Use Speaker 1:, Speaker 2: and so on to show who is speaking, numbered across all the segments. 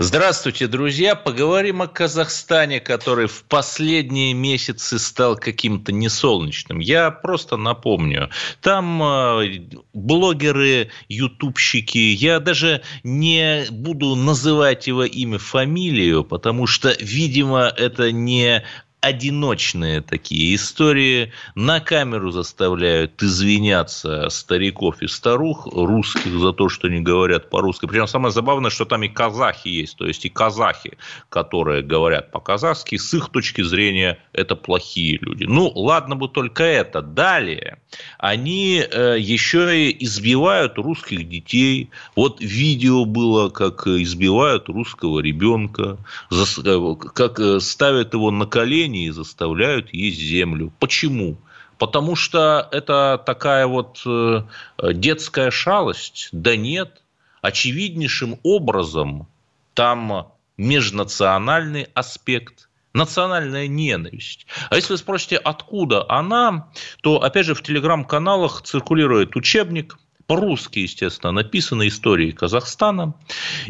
Speaker 1: Здравствуйте, друзья. Поговорим о Казахстане, который в последние месяцы стал каким-то несолнечным. Я просто напомню. Там э, блогеры, ютубщики, я даже не буду называть его имя, фамилию, потому что, видимо, это не одиночные такие истории. На камеру заставляют извиняться стариков и старух русских за то, что не говорят по-русски. Причем самое забавное, что там и казахи есть, то есть и казахи, которые говорят по-казахски, с их точки зрения это плохие люди. Ну, ладно бы только это. Далее они э, еще и избивают русских детей. Вот видео было, как избивают русского ребенка, э, как э, ставят его на колени колени и заставляют есть землю. Почему? Потому что это такая вот э, детская шалость? Да нет. Очевиднейшим образом там межнациональный аспект, национальная ненависть. А если вы спросите, откуда она, то, опять же, в телеграм-каналах циркулирует учебник по-русски, естественно, написаны истории Казахстана.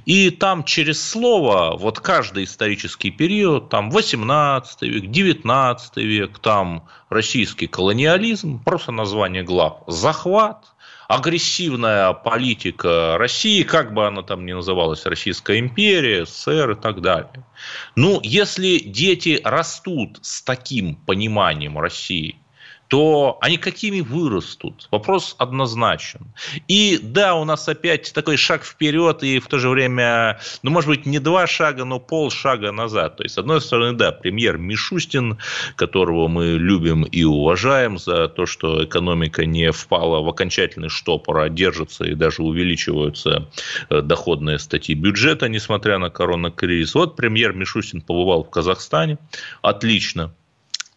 Speaker 1: И там через слово, вот каждый исторический период, там 18 век, 19 век, там российский колониализм, просто название глав, захват, агрессивная политика России, как бы она там ни называлась, Российская империя, СССР и так далее. Ну, если дети растут с таким пониманием России – то они какими вырастут? Вопрос однозначен. И да, у нас опять такой шаг вперед и в то же время, ну, может быть, не два шага, но полшага назад. То есть, с одной стороны, да, премьер Мишустин, которого мы любим и уважаем за то, что экономика не впала в окончательный штопор, а держится и даже увеличиваются э, доходные статьи бюджета, несмотря на коронакризис. Вот премьер Мишустин побывал в Казахстане. Отлично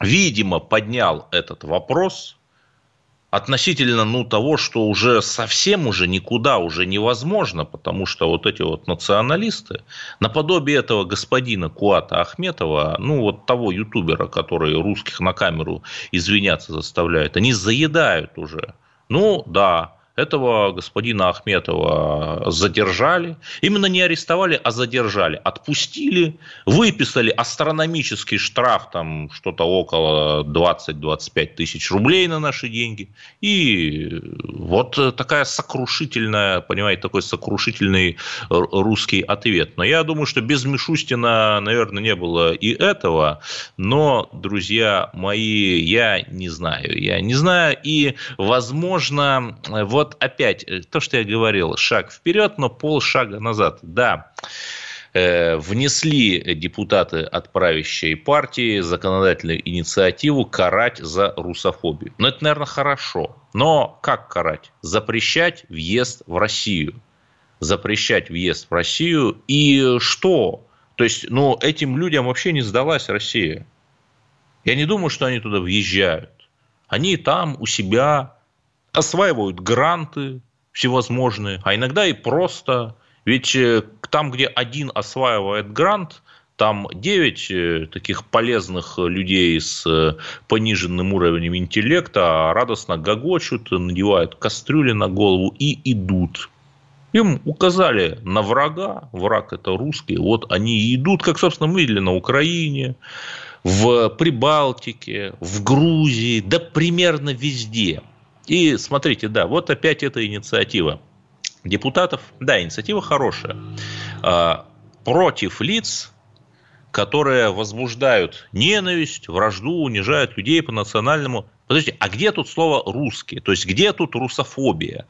Speaker 1: видимо, поднял этот вопрос относительно ну, того, что уже совсем уже никуда уже невозможно, потому что вот эти вот националисты, наподобие этого господина Куата Ахметова, ну вот того ютубера, который русских на камеру извиняться заставляет, они заедают уже. Ну да, этого господина Ахметова задержали. Именно не арестовали, а задержали. Отпустили, выписали астрономический штраф, там что-то около 20-25 тысяч рублей на наши деньги. И вот такая сокрушительная, понимаете, такой сокрушительный русский ответ. Но я думаю, что без Мишустина, наверное, не было и этого. Но, друзья мои, я не знаю. Я не знаю. И, возможно, вот вот опять э, то, что я говорил, шаг вперед, но полшага назад. Да, э, внесли депутаты от правящей партии законодательную инициативу карать за русофобию. Но это, наверное, хорошо. Но как карать? Запрещать въезд в Россию. Запрещать въезд в Россию. И что? То есть, ну, этим людям вообще не сдалась Россия. Я не думаю, что они туда въезжают. Они там у себя осваивают гранты всевозможные, а иногда и просто. Ведь э, там, где один осваивает грант, там 9 э, таких полезных людей с э, пониженным уровнем интеллекта радостно гогочут, надевают кастрюли на голову и идут. Им указали на врага, враг это русские, вот они идут, как, собственно, мы видели на Украине, в Прибалтике, в Грузии, да примерно везде. И смотрите, да, вот опять эта инициатива депутатов. Да, инициатива хорошая. А, против лиц, которые возбуждают ненависть, вражду, унижают людей по национальному. Подождите, а где тут слово русский? То есть где тут русофобия?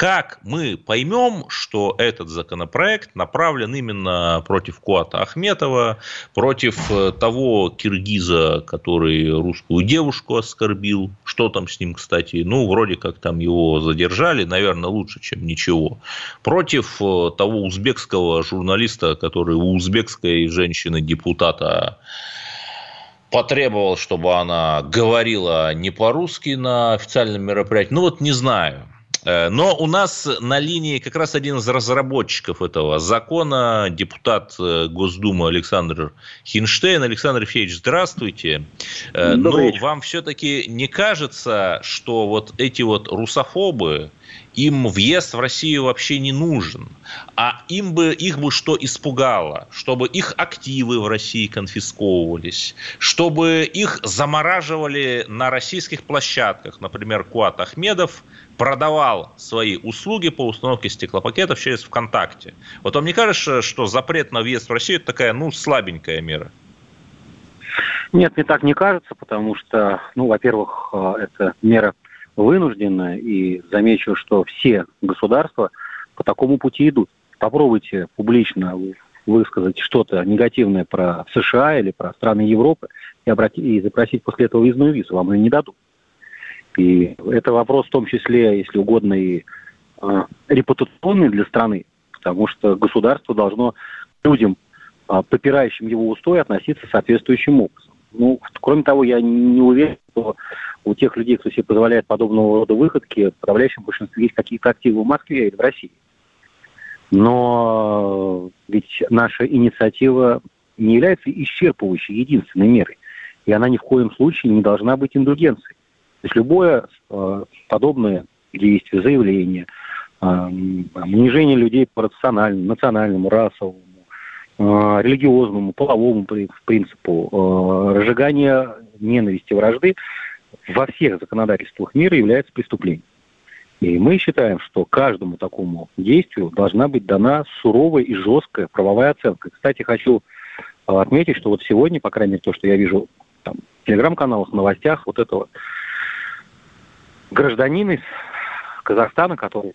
Speaker 1: Как мы поймем, что этот законопроект направлен именно против Куата Ахметова, против э, того киргиза, который русскую девушку оскорбил? Что там с ним, кстати? Ну, вроде как там его задержали, наверное, лучше, чем ничего. Против э, того узбекского журналиста, который у узбекской женщины-депутата потребовал, чтобы она говорила не по-русски на официальном мероприятии. Ну, вот не знаю. Э, но у нас на линии как раз один из разработчиков этого закона, депутат э, Госдумы Александр Хинштейн. Александр Ефеевич, здравствуйте. Э, Добрый. Но вам все-таки не кажется, что вот эти вот русофобы, им въезд в Россию вообще не нужен. А им бы, их бы что испугало? Чтобы их активы в России конфисковывались, чтобы их замораживали на российских площадках. Например, Куат Ахмедов продавал свои услуги по установке стеклопакетов через ВКонтакте. Вот вам не кажется, что запрет на въезд в Россию это такая, ну, слабенькая мера?
Speaker 2: Нет, мне так не кажется, потому что, ну, во-первых, э, это мера вынуждены, и замечу, что все государства по такому пути идут. Попробуйте публично высказать что-то негативное про США или про страны Европы и, обрати, и запросить после этого визную визу. Вам ее не дадут. И это вопрос в том числе, если угодно, и э, репутационный для страны, потому что государство должно людям, э, попирающим его устой, относиться соответствующим образом. Ну, кроме того, я не уверен, что у тех людей, кто себе позволяет подобного рода выходки, в подавляющем большинстве есть какие-то активы в Москве или в России. Но ведь наша инициатива не является исчерпывающей единственной мерой. И она ни в коем случае не должна быть индульгенцией. То есть любое э, подобное действие, заявление, э, унижение людей по рациональному, национальному, расовому, религиозному, половому принципу, э, разжигание ненависти, вражды во всех законодательствах мира является преступлением. И мы считаем, что каждому такому действию должна быть дана суровая и жесткая правовая оценка. Кстати, хочу а, отметить, что вот сегодня, по крайней мере, то, что я вижу там, в телеграм-каналах, новостях, вот этого гражданина из Казахстана, который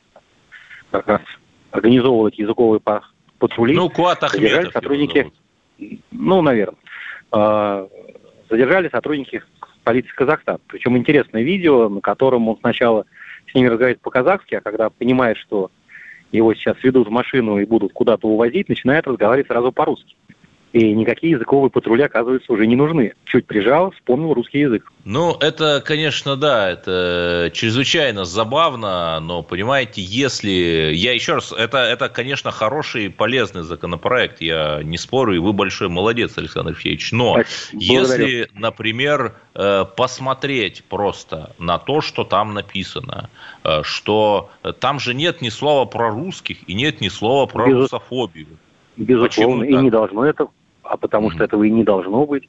Speaker 2: как раз организовывал эти языковые патрули.
Speaker 1: Ну, Куат Ахмедов.
Speaker 2: сотрудники, ну, наверное. А, задержали сотрудники полиции Казахстана. Причем интересное видео, на котором он сначала с ними разговаривает по-казахски, а когда понимает, что его сейчас ведут в машину и будут куда-то увозить, начинает разговаривать сразу по-русски и никакие языковые патрули, оказывается, уже не нужны. Чуть прижал, вспомнил русский язык.
Speaker 1: Ну, это, конечно, да, это чрезвычайно забавно, но, понимаете, если... Я еще раз, это, это конечно, хороший и полезный законопроект, я не спорю, и вы большой молодец, Александр Алексеевич, но Благодарю. если, например, э, посмотреть просто на то, что там написано, э, что там же нет ни слова про русских и нет ни слова про Безус... русофобию.
Speaker 2: Безусловно, и не должно это а потому что этого и не должно быть,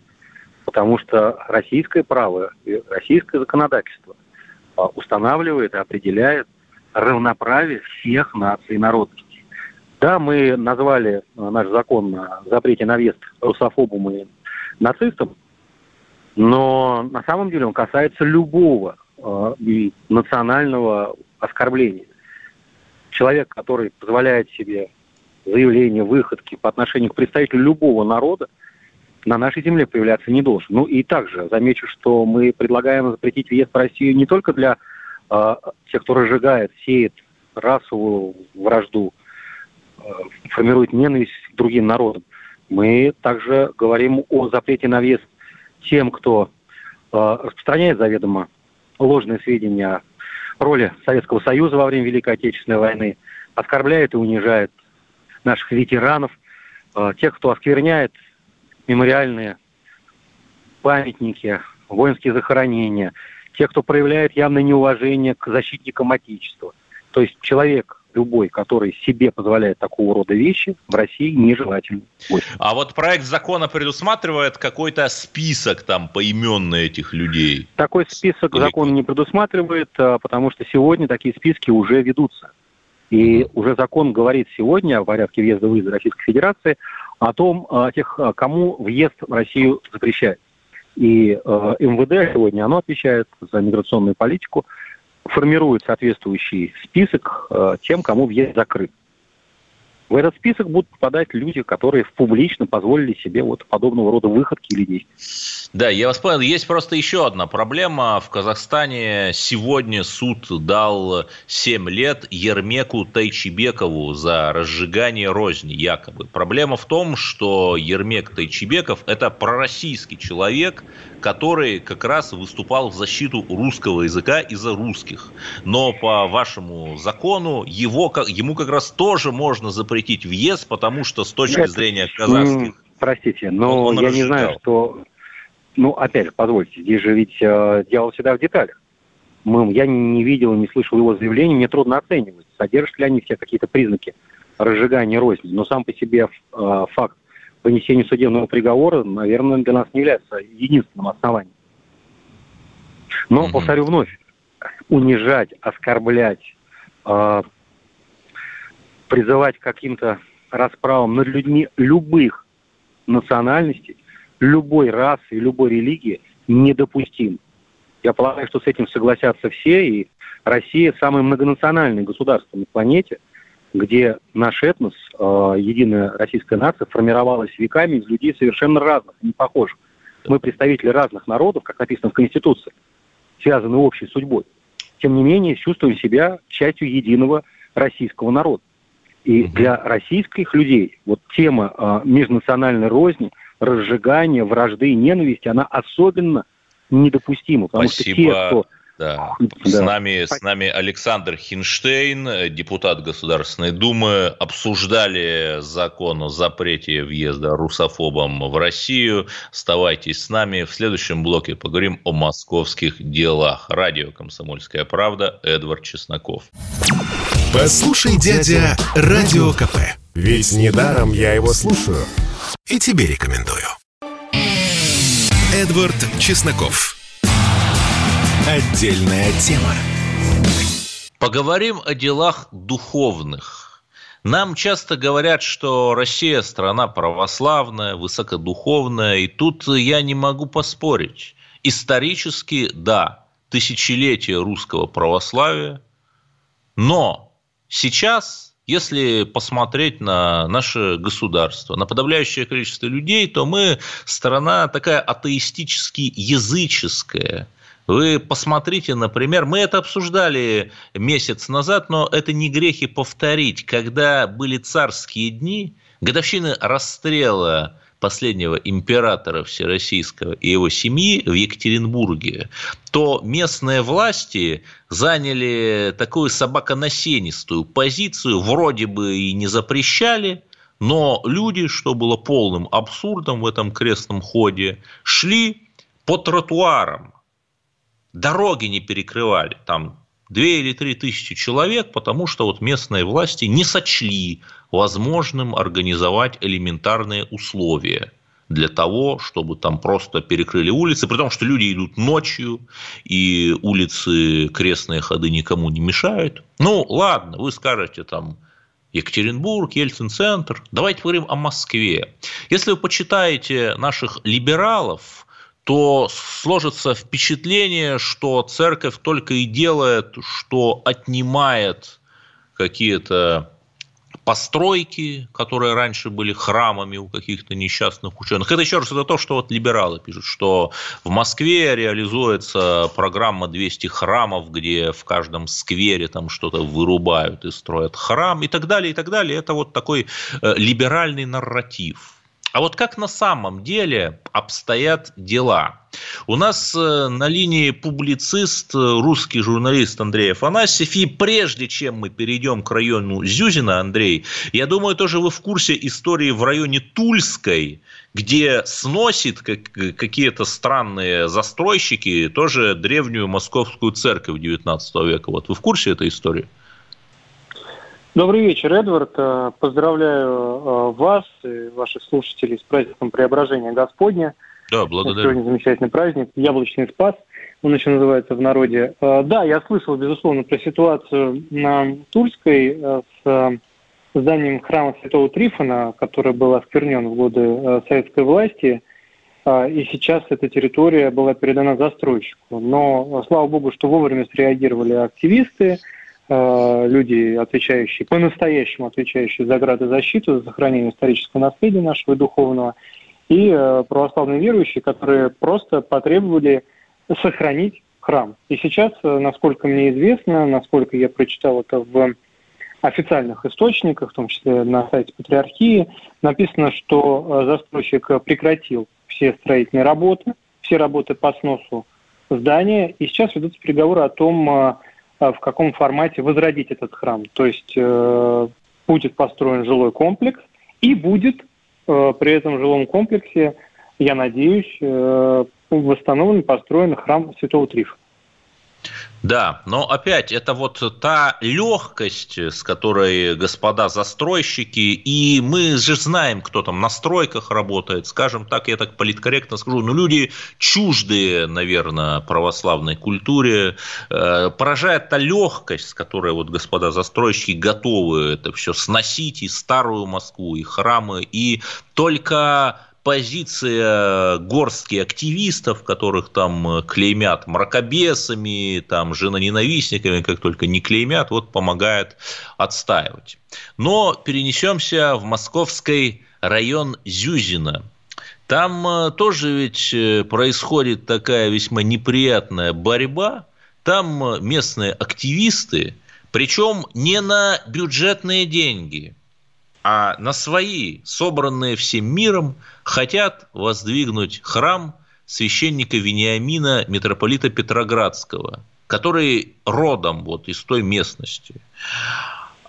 Speaker 2: потому что российское право, российское законодательство а, устанавливает и определяет равноправие всех наций и народностей. Да, мы назвали а, наш закон о запрете на въезд русофобом и нацистом, но на самом деле он касается любого э, национального оскорбления. Человек, который позволяет себе заявления, выходки по отношению к представителю любого народа на нашей земле появляться не должен. Ну и также замечу, что мы предлагаем запретить въезд в Россию не только для э, тех, кто разжигает, сеет расовую вражду, э, формирует ненависть к другим народам. Мы также говорим о запрете на въезд тем, кто э, распространяет заведомо ложные сведения о роли Советского Союза во время Великой Отечественной войны, оскорбляет и унижает наших ветеранов, э, тех, кто оскверняет мемориальные памятники, воинские захоронения, тех, кто проявляет явное неуважение к защитникам Отечества. То есть человек любой, который себе позволяет такого рода вещи, в России нежелательно.
Speaker 1: А вот проект закона предусматривает какой-то список там поименный этих людей?
Speaker 2: Такой список Или... закон не предусматривает, а, потому что сегодня такие списки уже ведутся. И уже закон говорит сегодня о порядке въезда-выезда Российской Федерации о том, о тех, кому въезд в Россию запрещает. И э, МВД сегодня, оно отвечает за миграционную политику, формирует соответствующий список э, тем, кому въезд закрыт. В этот список будут попадать люди, которые публично позволили себе вот подобного рода выходки или действия.
Speaker 1: Да, я вас понял. Есть просто еще одна проблема. В Казахстане сегодня суд дал 7 лет Ермеку Тайчебекову за разжигание розни, якобы. Проблема в том, что Ермек Тайчебеков – это пророссийский человек, который как раз выступал в защиту русского языка и за русских. Но по вашему закону его, ему как раз тоже можно запретить въезд, потому что с точки Это, зрения казахских...
Speaker 2: Простите, но я не знаю, что... Ну, опять же, позвольте, здесь же ведь э, дьявол всегда в деталях. Мы, я не, не видел не слышал его заявлений, мне трудно оценивать, содержат ли они все какие-то признаки разжигания розни. Но сам по себе э, факт вынесению судебного приговора, наверное, для нас не является единственным основанием. Но, угу. повторю вновь, унижать, оскорблять, э, призывать к каким-то расправам над людьми любых национальностей, любой расы и любой религии недопустим. Я полагаю, что с этим согласятся все, и Россия самое многонациональное государство на планете – где наш этнос, э, единая российская нация, формировалась веками из людей совершенно разных, не похожих. Мы представители разных народов, как написано в Конституции, связаны общей судьбой. Тем не менее, чувствуем себя частью единого российского народа. И для российских людей вот тема э, межнациональной розни, разжигания, вражды и ненависти, она особенно недопустима.
Speaker 1: Потому Спасибо. что те, кто да. да. С, нами, с нами Александр Хинштейн, депутат Государственной Думы. Обсуждали закон о запрете въезда русофобам в Россию. Оставайтесь с нами. В следующем блоке поговорим о московских делах. Радио «Комсомольская правда». Эдвард Чесноков.
Speaker 3: Послушай, дядя, Радио КП. Ведь недаром я его слушаю. И тебе рекомендую. Эдвард Чесноков. Отдельная тема.
Speaker 1: Поговорим о делах духовных. Нам часто говорят, что Россия страна православная, высокодуховная, и тут я не могу поспорить. Исторически, да, тысячелетие русского православия, но сейчас, если посмотреть на наше государство, на подавляющее количество людей, то мы страна такая атеистически языческая – вы посмотрите, например, мы это обсуждали месяц назад, но это не грехи повторить. Когда были царские дни, годовщины расстрела последнего императора всероссийского и его семьи в Екатеринбурге, то местные власти заняли такую собаконосенистую позицию, вроде бы и не запрещали, но люди, что было полным абсурдом в этом крестном ходе, шли по тротуарам, дороги не перекрывали, там две или три тысячи человек, потому что вот местные власти не сочли возможным организовать элементарные условия для того, чтобы там просто перекрыли улицы, при том, что люди идут ночью, и улицы, крестные ходы никому не мешают. Ну, ладно, вы скажете там, Екатеринбург, Ельцин-центр. Давайте поговорим о Москве. Если вы почитаете наших либералов, то сложится впечатление, что церковь только и делает, что отнимает какие-то постройки, которые раньше были храмами у каких-то несчастных ученых. Это еще раз это то, что вот либералы пишут, что в Москве реализуется программа 200 храмов, где в каждом сквере там что-то вырубают и строят храм и так далее, и так далее. Это вот такой э, либеральный нарратив. А вот как на самом деле обстоят дела? У нас э, на линии публицист, э, русский журналист Андрей Афанасьев. И прежде чем мы перейдем к району Зюзина, Андрей, я думаю, тоже вы в курсе истории в районе Тульской, где сносит какие-то странные застройщики тоже древнюю московскую церковь 19 века. Вот вы в курсе этой истории?
Speaker 4: Добрый вечер, Эдвард. Э, поздравляю э, вас и ваших слушателей с праздником Преображения Господня.
Speaker 1: Да, благодарю.
Speaker 4: Сегодня замечательный праздник, Яблочный Спас, он еще называется в народе. Э, да, я слышал, безусловно, про ситуацию на Тульской с зданием храма Святого Трифона, который был осквернен в годы советской власти, и сейчас эта территория была передана застройщику. Но, слава богу, что вовремя среагировали активисты, люди, отвечающие, по-настоящему отвечающие за градозащиту, за сохранение исторического наследия нашего духовного, и э, православные верующие, которые просто потребовали сохранить храм. И сейчас, э, насколько мне известно, насколько я прочитал это в официальных источниках, в том числе на сайте Патриархии, написано, что э, застройщик прекратил все строительные работы, все работы по сносу здания, и сейчас ведутся переговоры о том, э, в каком формате возродить этот храм. То есть будет построен жилой комплекс и будет при этом жилом комплексе, я надеюсь, восстановлен, построен храм Святого Трифа.
Speaker 1: Да, но опять это вот та легкость, с которой господа застройщики, и мы же знаем, кто там на стройках работает, скажем так, я так политкорректно скажу, но люди чуждые, наверное, православной культуре, э, поражает та легкость, с которой вот господа застройщики готовы это все сносить, и старую Москву, и храмы, и только позиция горстки активистов, которых там э, клеймят мракобесами, там женоненавистниками, как только не клеймят, вот помогает отстаивать. Но перенесемся в московский район Зюзина. Там э, тоже ведь э, происходит такая весьма неприятная борьба. Там местные активисты, причем не на бюджетные деньги – а на свои, собранные всем миром, хотят воздвигнуть храм священника Вениамина, митрополита Петроградского, который родом вот из той местности.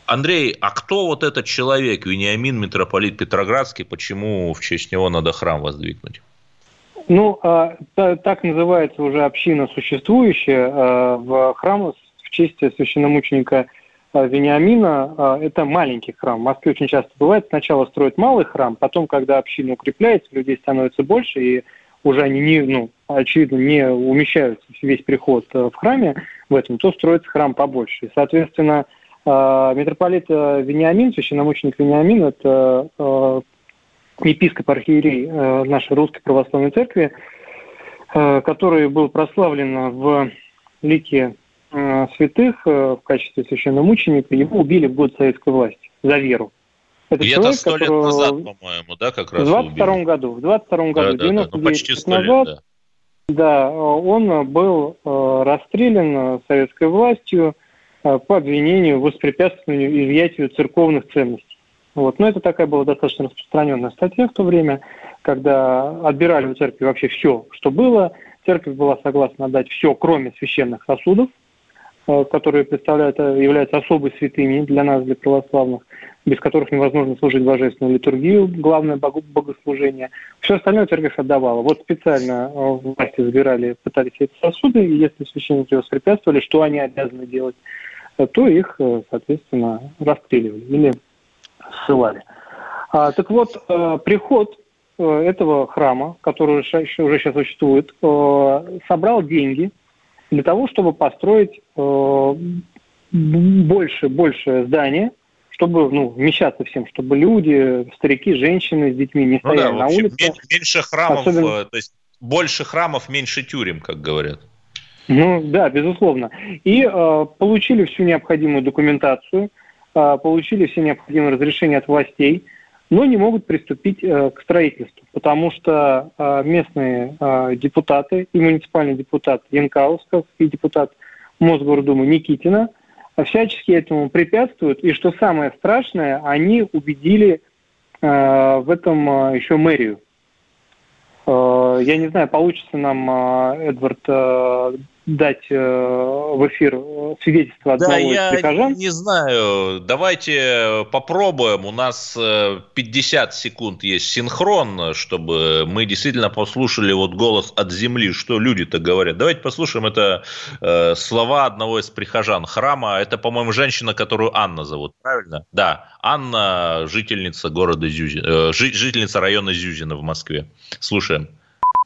Speaker 1: Андрей, а кто вот этот человек, Вениамин, митрополит Петроградский, почему в честь него надо храм воздвигнуть?
Speaker 4: Ну, а, так называется уже община существующая а, в храм в честь священномученика Э, Вениамина э, – это маленький храм. В Москве очень часто бывает, сначала строят малый храм, потом, когда община укрепляется, людей становится больше, и уже они, не, ну, очевидно, не умещаются весь приход э, в храме в этом, то строится храм побольше. И, соответственно, митрополит Вениамин, священномученик Вениамин, это епископ архиерей нашей Русской Православной Церкви, который был прославлен в лике Э, святых э, в качестве священномученика, его убили в год советской власти за веру.
Speaker 1: Это Где-то человек, сто лет назад, по-моему, да, как раз
Speaker 4: В 22 году, в 22 году, да, 90 да, ну, почти 100 назад, лет, да. да, он был э, расстрелян советской властью по обвинению в воспрепятствованию изъятию церковных ценностей. Вот. Но это такая была достаточно распространенная статья в то время, когда отбирали у церкви вообще все, что было. Церковь была согласна отдать все, кроме священных сосудов, Э, которые представляют, э, являются особой святыней для нас, для православных, без которых невозможно служить божественную литургию, главное богослужение. Все остальное церковь отдавала. Вот специально э, власти забирали, пытались эти сосуды, и если священники воспрепятствовали, что они обязаны делать, то их, соответственно, расстреливали или ссылали. А, так вот, приход этого храма, который уже сейчас существует, собрал деньги – для того, чтобы построить э, больше, больше здание, чтобы ну, вмещаться всем, чтобы люди, старики, женщины с детьми не ну стояли да, на улице.
Speaker 1: Меньше храмов, Особенно... Э, то есть больше храмов, меньше тюрем, как говорят.
Speaker 4: Ну да, безусловно. И э, получили всю необходимую документацию, э, получили все необходимые разрешения от властей – но не могут приступить э, к строительству, потому что э, местные э, депутаты, и муниципальный депутат Янкаусков, и депутат Мосгордумы Никитина всячески этому препятствуют, и что самое страшное, они убедили в этом еще мэрию. Я не знаю, получится нам, Эдвард, дать э, в эфир свидетельство одного да,
Speaker 1: из прихожан? не знаю. Давайте попробуем. У нас 50 э, секунд есть синхрон, чтобы мы действительно послушали вот голос от земли, что люди-то говорят. Давайте послушаем это э, слова одного из прихожан храма. Это, по-моему, женщина, которую Анна зовут, правильно? Да, Анна, жительница города Зюзина, э, жительница района Зюзина в Москве. Слушаем.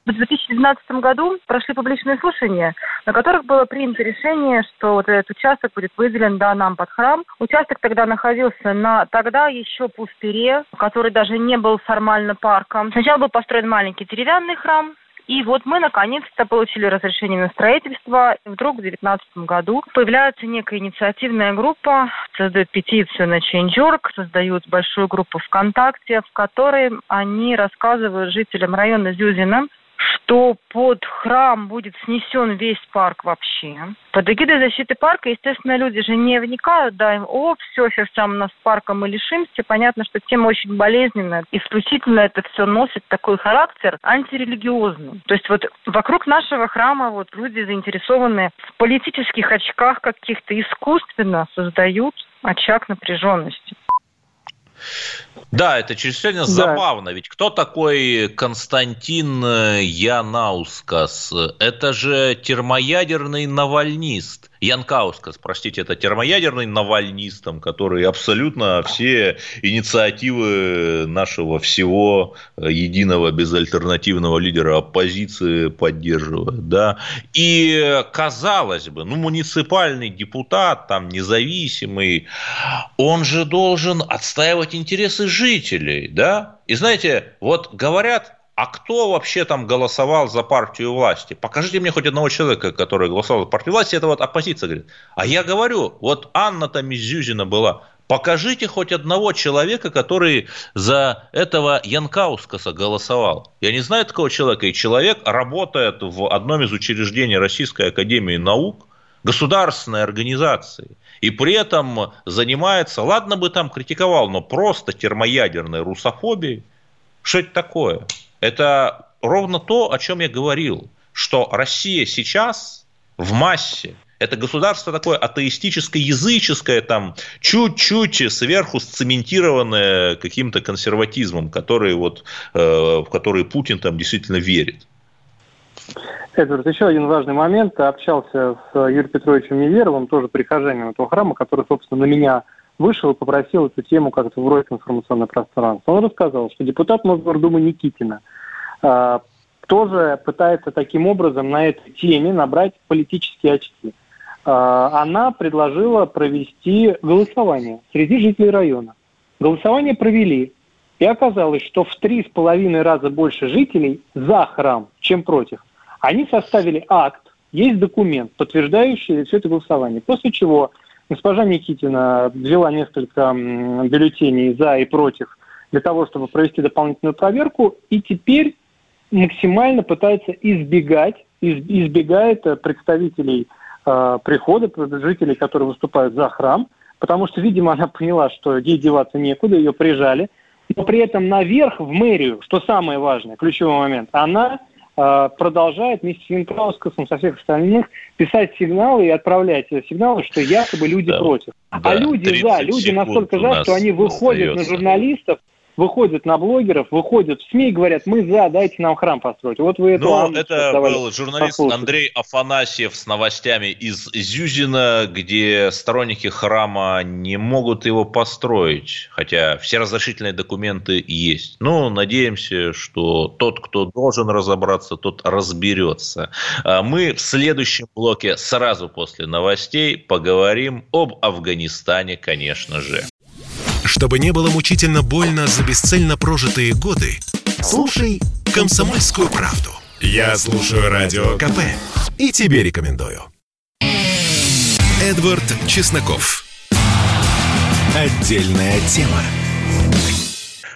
Speaker 5: В 2012 году прошли публичные слушания, на которых было принято решение, что вот этот участок будет выделен да, нам под храм. Участок тогда находился на тогда еще пустыре, который даже не был формально парком. Сначала был построен маленький деревянный храм, И вот мы наконец-то получили разрешение на строительство. И вдруг в 2019 году появляется некая инициативная группа, создают петицию на Change.org, создают большую группу ВКонтакте, в которой они рассказывают жителям района Зюзина, что под храм будет снесен весь парк вообще. Под эгидой защиты парка, естественно, люди же не вникают, да, им, о, все, сейчас там нас парка мы лишимся. Понятно, что тема очень болезненная. Исключительно это все носит такой характер антирелигиозный. То есть вот вокруг нашего храма вот люди заинтересованные в политических очках каких-то искусственно создают очаг напряженности.
Speaker 1: Да, это чрезвычайно да. забавно. Ведь кто такой Константин э, Янаускас? Это же термоядерный навальнист. Янкаускас, простите, это термоядерный навальнист, который абсолютно все инициативы нашего всего э, единого безальтернативного лидера оппозиции поддерживает. Да? И, казалось бы, ну, муниципальный депутат, там, независимый, он же должен отстаивать интересы жителей, да? И знаете, вот говорят, а кто вообще там голосовал за партию власти? Покажите мне хоть одного человека, который голосовал за партию власти. Это вот оппозиция говорит. А я говорю, вот Анна там из Зюзина была. Покажите хоть одного человека, который за этого Янкаускаса голосовал. Я не знаю такого человека. И человек работает в одном из учреждений Российской Академии Наук, государственной организации. И при этом занимается, ладно бы там критиковал, но просто термоядерной русофобией. Что это такое? Это ровно то, о чем я говорил, что Россия сейчас в массе это государство такое атеистическое, языческое, там, чуть-чуть сверху сцементированное каким-то консерватизмом, который, вот, э, в который Путин там действительно верит.
Speaker 4: Эдвард, еще один важный момент. Общался с Юрием Петровичем Неверовым, тоже прихожанием этого храма, который, собственно, на меня вышел и попросил эту тему как-то вбросить в информационное пространство. Он рассказал, что депутат Мосгордумы Никитина э, тоже пытается таким образом на этой теме набрать политические очки. Э, она предложила провести голосование среди жителей района. Голосование провели, и оказалось, что в три с половиной раза больше жителей за храм, чем против. Они составили акт, есть документ, подтверждающий все это голосование. После чего Госпожа Никитина взяла несколько бюллетеней за и против для того, чтобы провести дополнительную проверку, и теперь максимально пытается избегать, избегает э, представителей э, прихода, жителей, которые выступают за храм, потому что, видимо, она поняла, что ей деваться некуда, ее прижали, но при этом наверх, в мэрию, что самое важное, ключевой момент, она продолжает вместе с Винкаускасом, со всех остальных писать сигналы и отправлять сигналы, что якобы люди да. против. Да, а люди за, люди настолько за, что они выходят остается. на журналистов, выходят на блогеров, выходят в СМИ и говорят, мы за, дайте нам храм построить. Вот вы
Speaker 1: это... Ну, это был журналист послушать. Андрей Афанасьев с новостями из Зюзина, где сторонники храма не могут его построить, хотя все разрешительные документы есть. Ну, надеемся, что тот, кто должен разобраться, тот разберется. А мы в следующем блоке сразу после новостей поговорим об Афганистане, конечно же.
Speaker 3: Чтобы не было мучительно больно за бесцельно прожитые годы, слушай «Комсомольскую правду». Я слушаю Радио КП и тебе рекомендую. Эдвард Чесноков. Отдельная тема.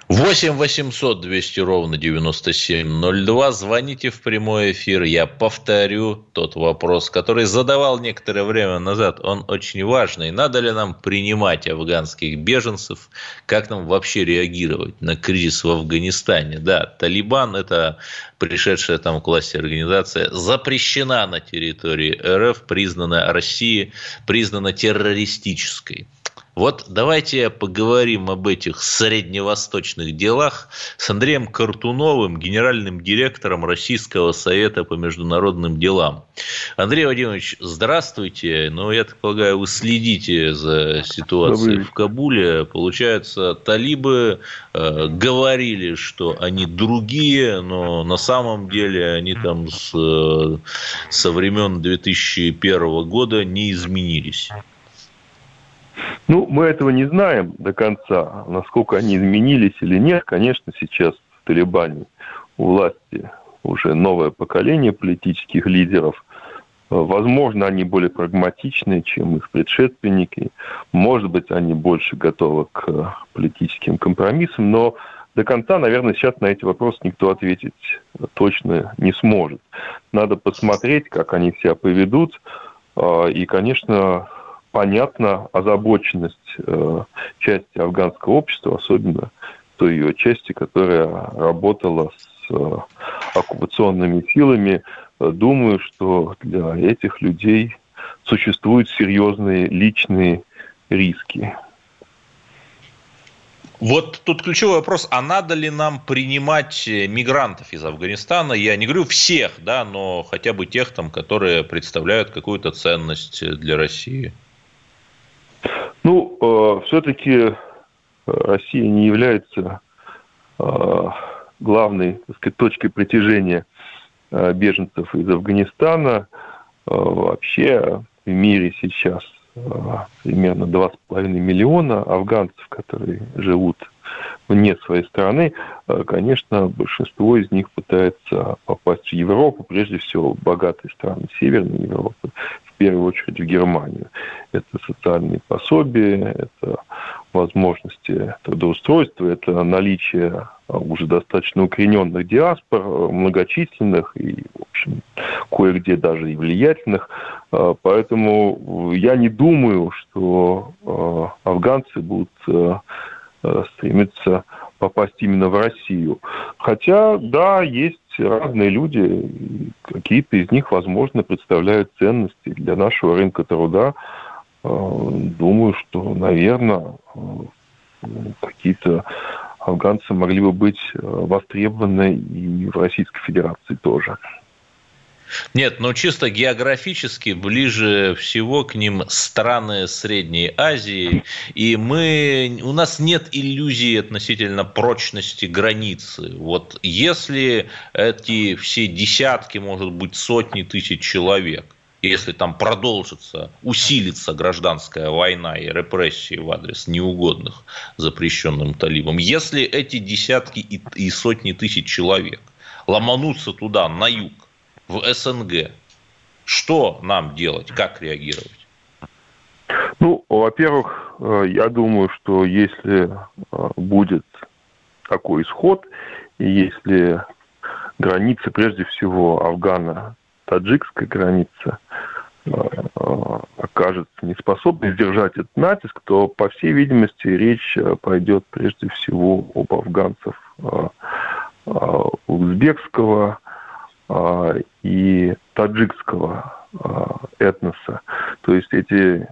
Speaker 1: 8 800 200 ровно 9702. Звоните в прямой эфир. Я повторю тот вопрос, который задавал некоторое время назад. Он очень важный. Надо ли нам принимать афганских беженцев? Как нам вообще реагировать на кризис в Афганистане? Да, Талибан – это пришедшая там к власти организация, запрещена на территории РФ, признана Россией, признана террористической. Вот давайте поговорим об этих средневосточных делах с Андреем Картуновым, генеральным директором Российского совета по международным делам. Андрей Владимирович, здравствуйте. Ну, я так полагаю, вы следите за ситуацией в Кабуле. Получается, талибы э, говорили, что они другие, но на самом деле они там с, э, со времен 2001 года не изменились.
Speaker 6: Ну, мы этого не знаем до конца, насколько они изменились или нет. Конечно, сейчас в Талибане у власти уже новое поколение политических лидеров. Возможно, они более прагматичны, чем их предшественники. Может быть, они больше готовы к политическим компромиссам, но до конца, наверное, сейчас на эти вопросы никто ответить точно не сможет. Надо посмотреть, как они себя поведут. И, конечно, понятна озабоченность э, части афганского общества, особенно той ее части, которая работала с э, оккупационными силами. Думаю, что для этих людей существуют серьезные личные риски.
Speaker 1: Вот тут ключевой вопрос, а надо ли нам принимать э, мигрантов из Афганистана? Я не говорю всех, да, но хотя бы тех, там, которые представляют какую-то ценность для России.
Speaker 6: Ну, э, все-таки Россия не является э, главной так сказать, точкой притяжения э, беженцев из Афганистана. Э, вообще в мире сейчас примерно 2,5 миллиона афганцев, которые живут вне своей страны, конечно, большинство из них пытается попасть в Европу, прежде всего богатые страны Северной Европы, в первую очередь в Германию. Это социальные пособия, это возможности трудоустройства, это наличие уже достаточно укорененных диаспор, многочисленных и, в общем, кое-где даже и влиятельных. А, поэтому я не думаю, что а, афганцы будут а, стремиться попасть именно в Россию. Хотя, да, есть разные люди, какие-то из них, возможно, представляют ценности для нашего рынка труда. Думаю, что, наверное, какие-то афганцы могли бы быть э, востребованы и в Российской Федерации тоже.
Speaker 1: Нет, но чисто географически ближе всего к ним страны Средней Азии, и мы, у нас нет иллюзии относительно прочности границы. Вот если эти все десятки, может быть, сотни тысяч человек если там продолжится, усилится гражданская война и репрессии в адрес неугодных запрещенным талибам, если эти десятки и, и сотни тысяч человек ломанутся туда, на юг, в СНГ, что нам делать, как реагировать?
Speaker 6: Ну, во-первых, э, я думаю, что если э, будет такой исход, и если граница, прежде всего, Афгана таджикская граница э, окажется неспособной сдержать этот натиск, то, по всей видимости, речь э, пойдет прежде всего об афганцев э, узбекского и таджикского этноса. То есть эти,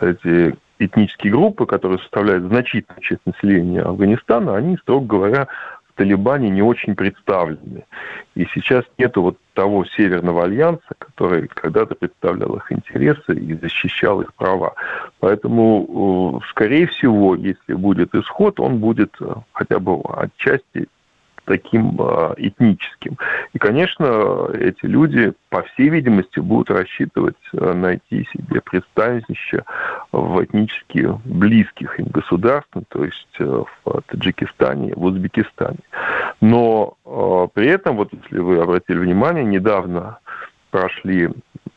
Speaker 6: эти этнические группы, которые составляют значительную часть населения Афганистана, они, строго говоря, Талибане не очень представлены. И сейчас нету вот того Северного альянса, который когда-то представлял их интересы и защищал их права. Поэтому, э, скорее всего, если будет исход, он будет э, хотя бы отчасти таким а, этническим. И, конечно, эти люди, по всей видимости, будут рассчитывать а, найти себе пристанище в этнически близких им государствах, то есть э, в Таджикистане, в Узбекистане. Но а, при этом, вот если вы обратили внимание, недавно прошли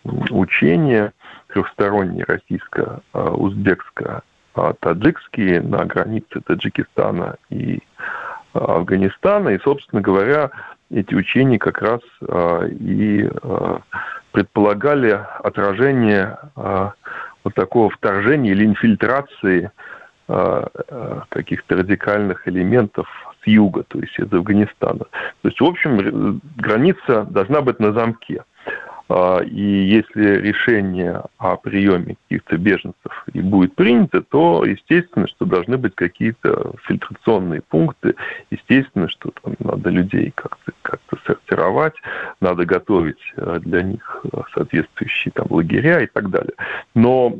Speaker 6: учения трехсторонние российско-узбекско-таджикские на границе Таджикистана и Афганистана. И, собственно говоря, эти учения как раз а, и а, предполагали отражение вот такого вторжения или инфильтрации каких-то радикальных элементов с юга, то есть из Афганистана. То есть, в общем, граница должна быть на замке. А, и если решение о приеме каких-то беженцев и будет принято, то естественно, что должны быть какие-то фильтрационные пункты. Естественно, что там надо людей как-то как сортировать, надо готовить э, для них соответствующие там лагеря и так далее. Но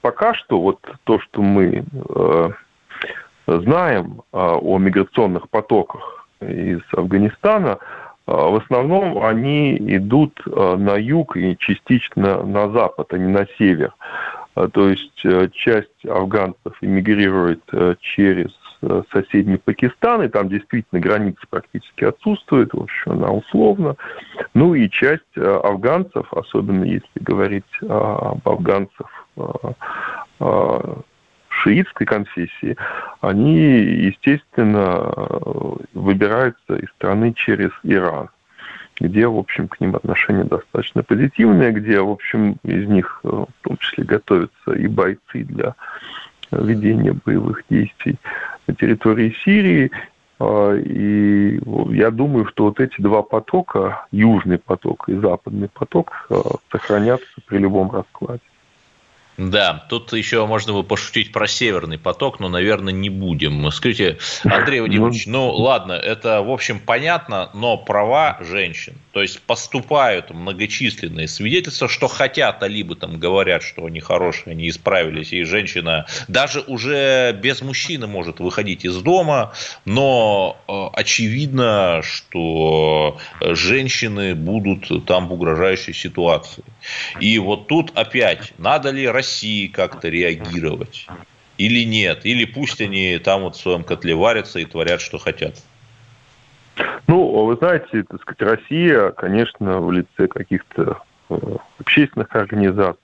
Speaker 6: пока что вот то, что мы э, знаем э, о миграционных потоках из Афганистана, в основном они идут а, на юг и частично на запад, а не на север. А, то есть э, часть афганцев эмигрирует э, через э, соседний Пакистан, и там действительно граница практически отсутствует, в общем, она условно. Ну и часть афганцев, особенно если говорить об афганцах шиитской конфессии, они, естественно, выбираются из страны через Иран где, в общем, к ним отношение достаточно позитивное, где, в общем, из них в том числе готовятся и бойцы для ведения боевых действий на территории Сирии. А, и я думаю, что вот эти два потока, южный поток и западный поток, сохранятся при любом раскладе.
Speaker 1: Да, тут еще можно бы пошутить про Северный поток, но, наверное, не будем. Скажите, Андрей Вадимович, ну ладно, это, в общем, понятно, но права женщин, то есть поступают многочисленные свидетельства, что хотят, а либо там говорят, что они хорошие, они исправились, и женщина даже уже без мужчины может выходить из дома, но э, очевидно, что женщины будут там в угрожающей ситуации. И вот тут опять, надо ли России как-то реагировать или нет? Или пусть они там вот в своем котле варятся и творят, что хотят?
Speaker 6: Ну, вы знаете, так сказать, Россия, конечно, в лице каких-то э, общественных организаций,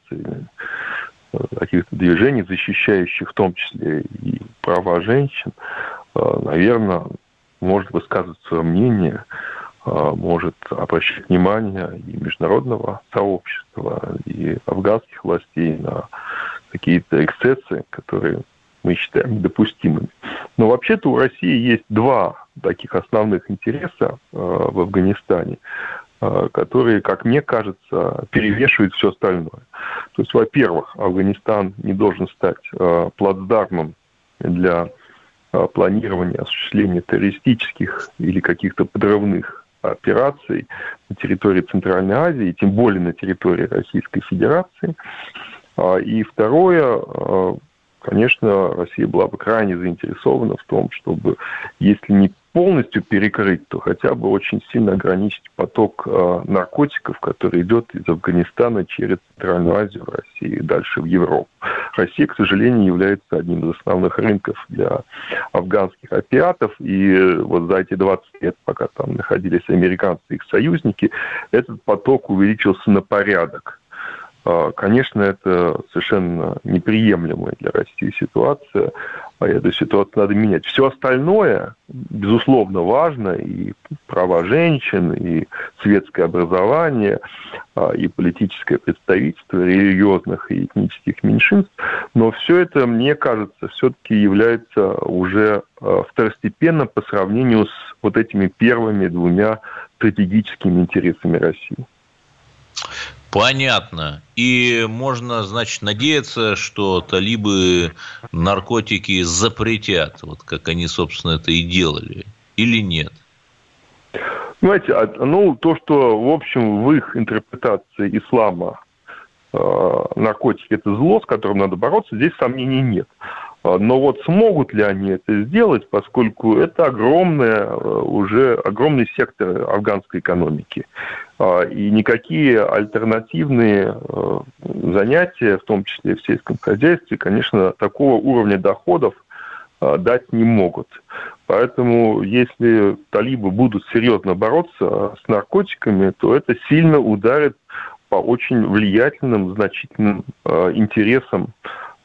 Speaker 6: э, каких-то движений, защищающих в том числе и права женщин, э, наверное, может высказывать свое мнение может обращать внимание и международного сообщества, и афганских властей на какие-то эксцессы, которые мы считаем недопустимыми. Но вообще-то у России есть два таких основных интереса э, в Афганистане, э, которые, как мне кажется, перевешивают все остальное. То есть, во-первых, Афганистан не должен стать э, плацдармом для планирования осуществления террористических или каких-то подрывных операций на территории Центральной Азии, тем более на территории Российской Федерации. А, и второе, а, конечно, Россия была бы крайне заинтересована в том, чтобы, если не полностью перекрыть, то хотя бы очень сильно ограничить поток э, наркотиков, который идет из Афганистана через Центральную Азию, Россию и дальше в Европу. Россия, к сожалению, является одним из основных рынков для афганских опиатов, и вот за эти 20 лет, пока там находились американцы и их союзники, этот поток увеличился на порядок. А, конечно, это совершенно неприемлемая для России ситуация, а эту ситуацию надо менять. Все остальное, безусловно, важно, и права женщин, и светское образование, а, и политическое представительство религиозных и этнических меньшинств, но все это, мне кажется, все-таки является уже а, второстепенным по сравнению с вот этими первыми двумя стратегическими интересами России.
Speaker 1: Понятно. И можно, значит, надеяться, что талибы наркотики запретят, вот как они, собственно, это и делали, или нет?
Speaker 6: Знаете, а, ну, то, что, в общем, в их интерпретации ислама э, наркотики – это зло, с которым надо бороться, здесь сомнений нет. А, но вот смогут ли они это сделать, поскольку это огромная, э, уже огромный сектор афганской экономики. А, и никакие альтернативные э, занятия, в том числе в сельском хозяйстве, конечно, такого уровня доходов э, дать не могут. Поэтому если талибы будут серьезно бороться с наркотиками, то это сильно ударит по очень влиятельным, значительным интересам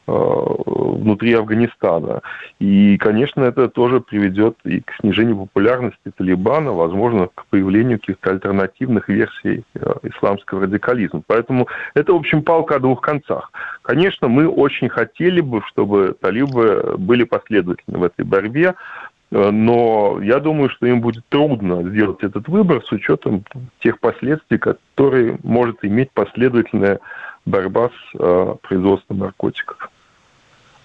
Speaker 6: внутри Афганистана. И, конечно, это тоже приведет и к снижению популярности Талибана, возможно, к появлению каких-то альтернативных версий э, исламского радикализма. Поэтому это, в общем, палка о двух концах. Конечно, мы очень хотели бы, чтобы талибы были последовательны в этой борьбе, э, но я думаю, что им будет трудно сделать этот выбор с учетом тех последствий, которые может иметь последовательная борьба с э, производством наркотиков.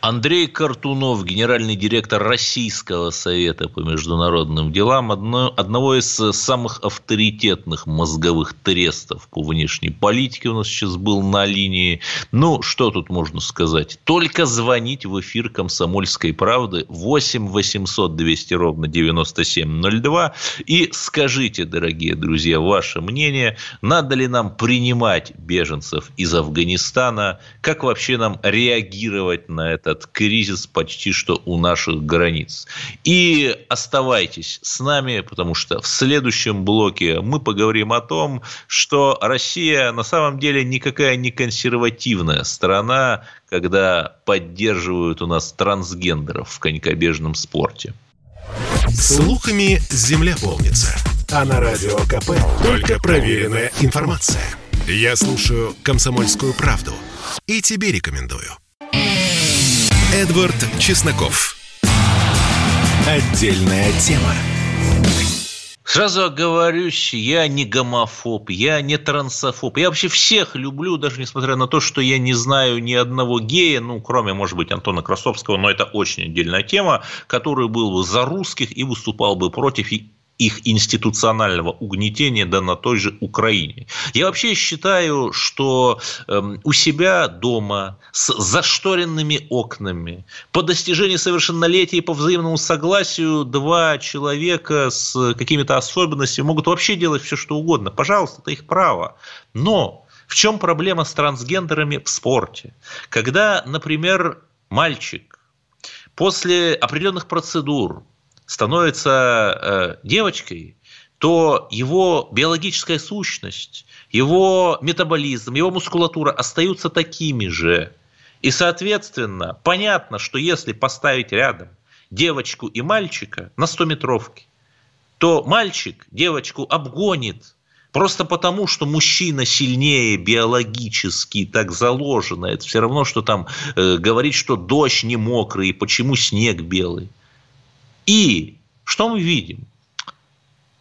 Speaker 1: Андрей Картунов, генеральный директор Российского совета по международным делам, одно, одного из самых авторитетных мозговых трестов по внешней политике у нас сейчас был на линии. Ну, что тут можно сказать? Только звонить в эфир «Комсомольской правды» 8 800 200 ровно 9702 и скажите, дорогие друзья, ваше мнение, надо ли нам принимать беженцев из Афганистана, как вообще нам реагировать на это этот кризис почти что у наших границ. И оставайтесь с нами, потому что в следующем блоке мы поговорим о том, что Россия на самом деле никакая не консервативная страна, когда поддерживают у нас трансгендеров в конькобежном спорте.
Speaker 3: Слухами земля полнится. А на радио КП только проверенная информация. Я слушаю «Комсомольскую правду» и тебе рекомендую. Эдвард Чесноков. Отдельная тема.
Speaker 1: Сразу оговорюсь, я не гомофоб, я не трансофоб. Я вообще всех люблю, даже несмотря на то, что я не знаю ни одного гея, ну, кроме, может быть, Антона Красовского, но это очень отдельная тема, который был бы за русских и выступал бы против их институционального угнетения, да на той же Украине. Я вообще считаю, что э, у себя дома с зашторенными окнами по достижении совершеннолетия и по взаимному согласию два человека с какими-то особенностями могут вообще делать все, что угодно. Пожалуйста, это их право. Но в чем проблема с трансгендерами в спорте? Когда, например, мальчик после определенных процедур становится э, девочкой, то его биологическая сущность, его метаболизм, его мускулатура остаются такими же. И, соответственно, понятно, что если поставить рядом девочку и мальчика на 100-метровке, то мальчик девочку обгонит Просто потому, что мужчина сильнее биологически, так заложено. Это все равно, что там э, говорить, что дождь не мокрый, и почему снег белый. И что мы видим?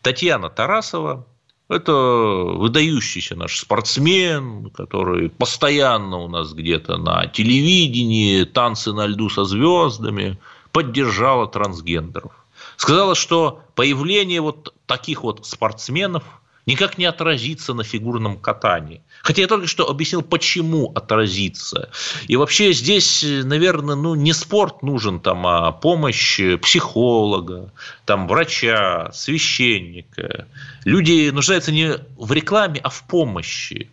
Speaker 1: Татьяна Тарасова – это выдающийся наш спортсмен, который постоянно у нас где-то на телевидении, танцы на льду со звездами, поддержала трансгендеров. Сказала, что появление вот таких вот спортсменов – никак не отразится на фигурном катании. Хотя я только что объяснил, почему отразится. И вообще здесь, наверное, ну, не спорт нужен, там, а помощь психолога, там, врача, священника. Люди нуждаются не в рекламе, а в помощи.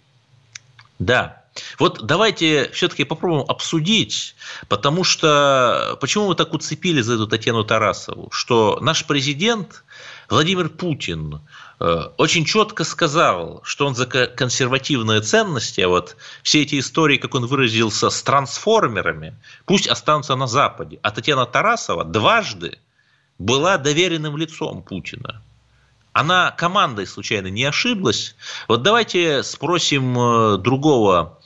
Speaker 1: Да, вот давайте все-таки попробуем обсудить, потому что почему мы так уцепили за эту Татьяну Тарасову, что наш президент Владимир Путин очень четко сказал, что он за консервативные ценности, а вот все эти истории, как он выразился, с трансформерами, пусть останутся на Западе. А Татьяна Тарасова дважды была доверенным лицом Путина. Она командой случайно не ошиблась. Вот давайте спросим э, другого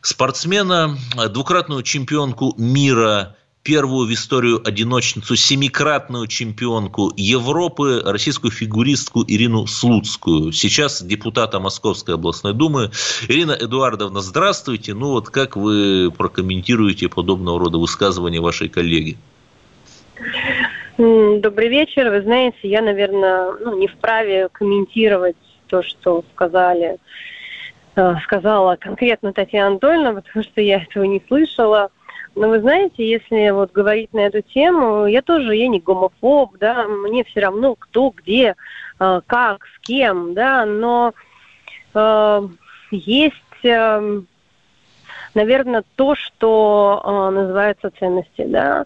Speaker 1: спортсмена, двукратную чемпионку мира первую в историю одиночницу, семикратную чемпионку Европы, российскую фигуристку Ирину Слуцкую. Сейчас депутата Московской областной думы. Ирина Эдуардовна, здравствуйте. Ну вот как вы прокомментируете подобного рода высказывания вашей коллеги?
Speaker 7: Добрый вечер. Вы знаете, я, наверное, ну, не вправе комментировать то, что сказали, э, сказала конкретно Татьяна Анатольевна, потому что я этого не слышала. Но вы знаете, если вот говорить на эту тему, я тоже, я не гомофоб, да, мне все равно кто, где, э, как, с кем, да, но э, есть, э, наверное, то, что э, называется ценности, да,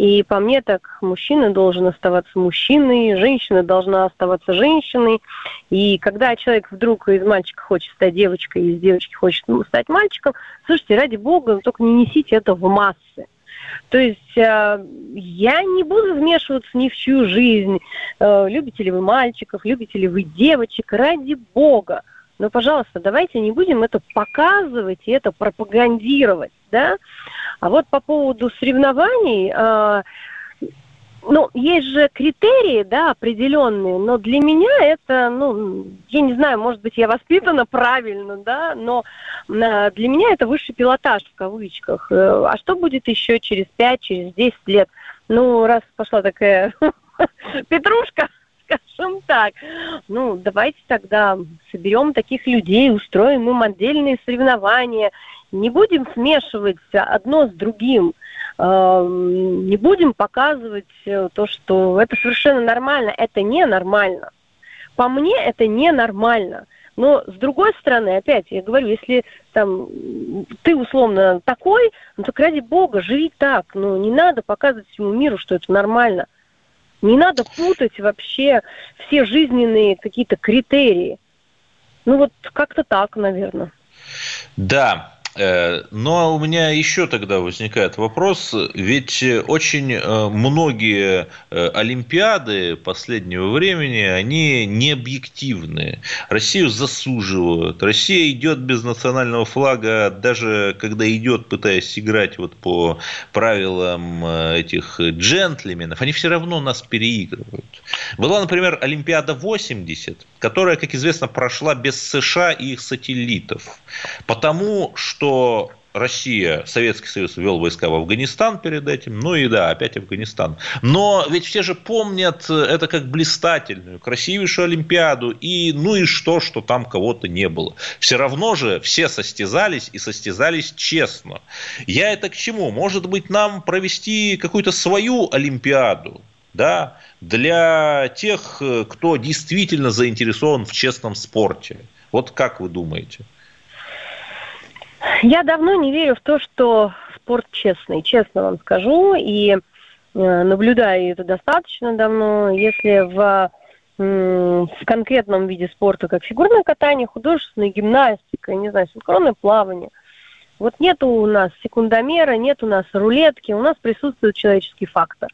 Speaker 7: и по мне так мужчина должен оставаться мужчиной, женщина должна оставаться женщиной. И когда человек вдруг из мальчика хочет стать девочкой, из девочки хочет стать мальчиком, слушайте, ради бога, только не несите это в массы. То есть э, я не буду вмешиваться ни в чью жизнь. Э, любите ли вы мальчиков, любите ли вы девочек, ради бога. Но, пожалуйста, давайте не будем это показывать и это пропагандировать, да. А вот по поводу соревнований, э, ну, есть же критерии, да, определенные, но для меня это, ну, я не знаю, может быть, я воспитана правильно, да, но э, для меня это высший пилотаж в кавычках. Э, а что будет еще через 5, через 10 лет? Ну, раз пошла такая петрушка, скажем так. Ну, давайте тогда соберем таких людей, устроим им отдельные соревнования, не будем смешивать одно с другим, эм, не будем показывать э, то, что это совершенно нормально, это не нормально. По мне это не нормально. Но с другой стороны, опять, я говорю, если там ты условно такой, ну так ради бога, живи так. Ну не надо показывать всему миру, что это нормально. Не надо путать вообще все жизненные какие-то критерии. Ну вот как-то так, наверное.
Speaker 1: Да, но у меня еще тогда возникает вопрос, ведь очень э, многие э, Олимпиады последнего времени, они не объективные. Россию засуживают. Россия идет без национального флага, даже когда идет, пытаясь играть вот по правилам этих джентльменов, они все равно нас переигрывают. Была, например, Олимпиада 80, которая, как известно, прошла без США и их сателлитов. Потому что Россия, Советский Союз ввел войска в Афганистан перед этим, ну и да, опять Афганистан. Но ведь все же помнят это как блистательную, красивейшую Олимпиаду, и ну и что, что там кого-то не было. Все равно же все состязались и состязались честно. Я это к чему? Может быть, нам провести какую-то свою Олимпиаду, да, для тех, э, кто действительно заинтересован в честном спорте. Вот как вы думаете?
Speaker 7: Я давно не верю в то, что спорт честный, честно вам скажу, и э, наблюдаю это достаточно давно. Если в, в конкретном виде спорта, как фигурное катание, художественная гимнастика, не знаю, синхронное плавание, вот нет у нас секундомера, нет у нас рулетки, у нас присутствует человеческий фактор.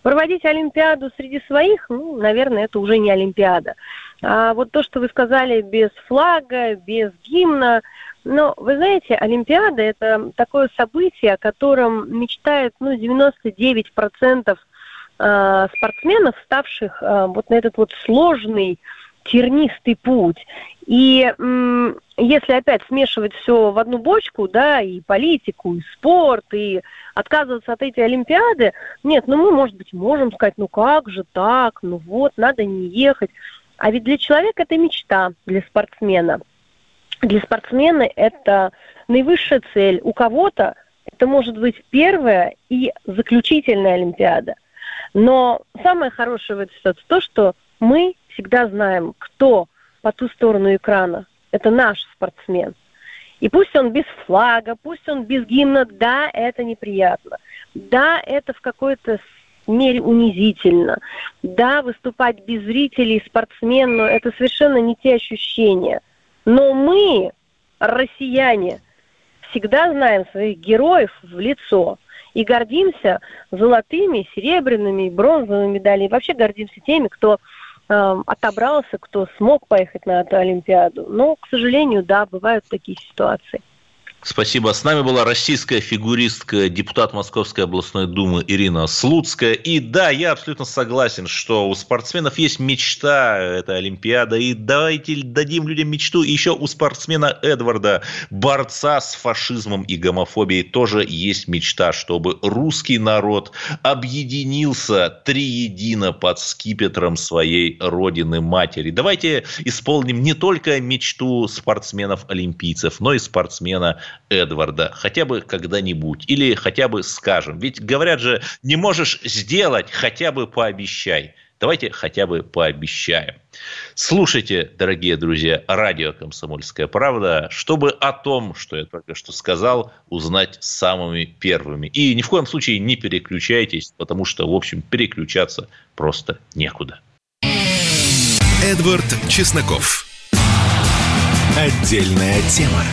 Speaker 7: Проводить Олимпиаду среди своих, ну, наверное, это уже не Олимпиада. А вот то, что вы сказали, без флага, без гимна, но вы знаете, Олимпиада – это такое событие, о котором мечтает ну, 99% э, спортсменов, ставших э, вот на этот вот сложный тернистый путь. И если опять смешивать все в одну бочку, да, и политику, и спорт, и отказываться от этой Олимпиады, нет, ну мы, может быть, можем сказать, ну как же так, ну вот, надо не ехать. А ведь для человека это мечта, для спортсмена. Для спортсмена это наивысшая цель. У кого-то это может быть первая и заключительная Олимпиада. Но самое хорошее в этой ситуации то, что мы всегда знаем, кто по ту сторону экрана. Это наш спортсмен. И пусть он без флага, пусть он без гимна, да, это неприятно. Да, это в какой-то мере унизительно. Да, выступать без зрителей, спортсмену, это совершенно не те ощущения. Но мы, россияне, всегда знаем своих героев в лицо и гордимся золотыми, серебряными, бронзовыми медалями. И вообще гордимся теми, кто Эм, отобрался, кто смог поехать на эту Олимпиаду. Но, к сожалению, да, бывают такие ситуации.
Speaker 1: Спасибо. С нами была российская фигуристка, депутат Московской областной думы Ирина Слуцкая. И да, я абсолютно согласен, что у спортсменов есть мечта, это Олимпиада. И давайте дадим людям мечту. И еще у спортсмена Эдварда, борца с фашизмом и гомофобией, тоже есть мечта, чтобы русский народ объединился триедино под скипетром своей родины матери. Давайте исполним не только мечту спортсменов-олимпийцев, но и спортсмена Эдварда хотя бы когда-нибудь или хотя бы скажем. Ведь говорят же, не можешь сделать, хотя бы пообещай. Давайте хотя бы пообещаем. Слушайте, дорогие друзья, радио «Комсомольская правда», чтобы о том, что я только что сказал, узнать самыми первыми. И ни в коем случае не переключайтесь, потому что, в общем, переключаться просто некуда.
Speaker 3: Эдвард Чесноков. Отдельная тема.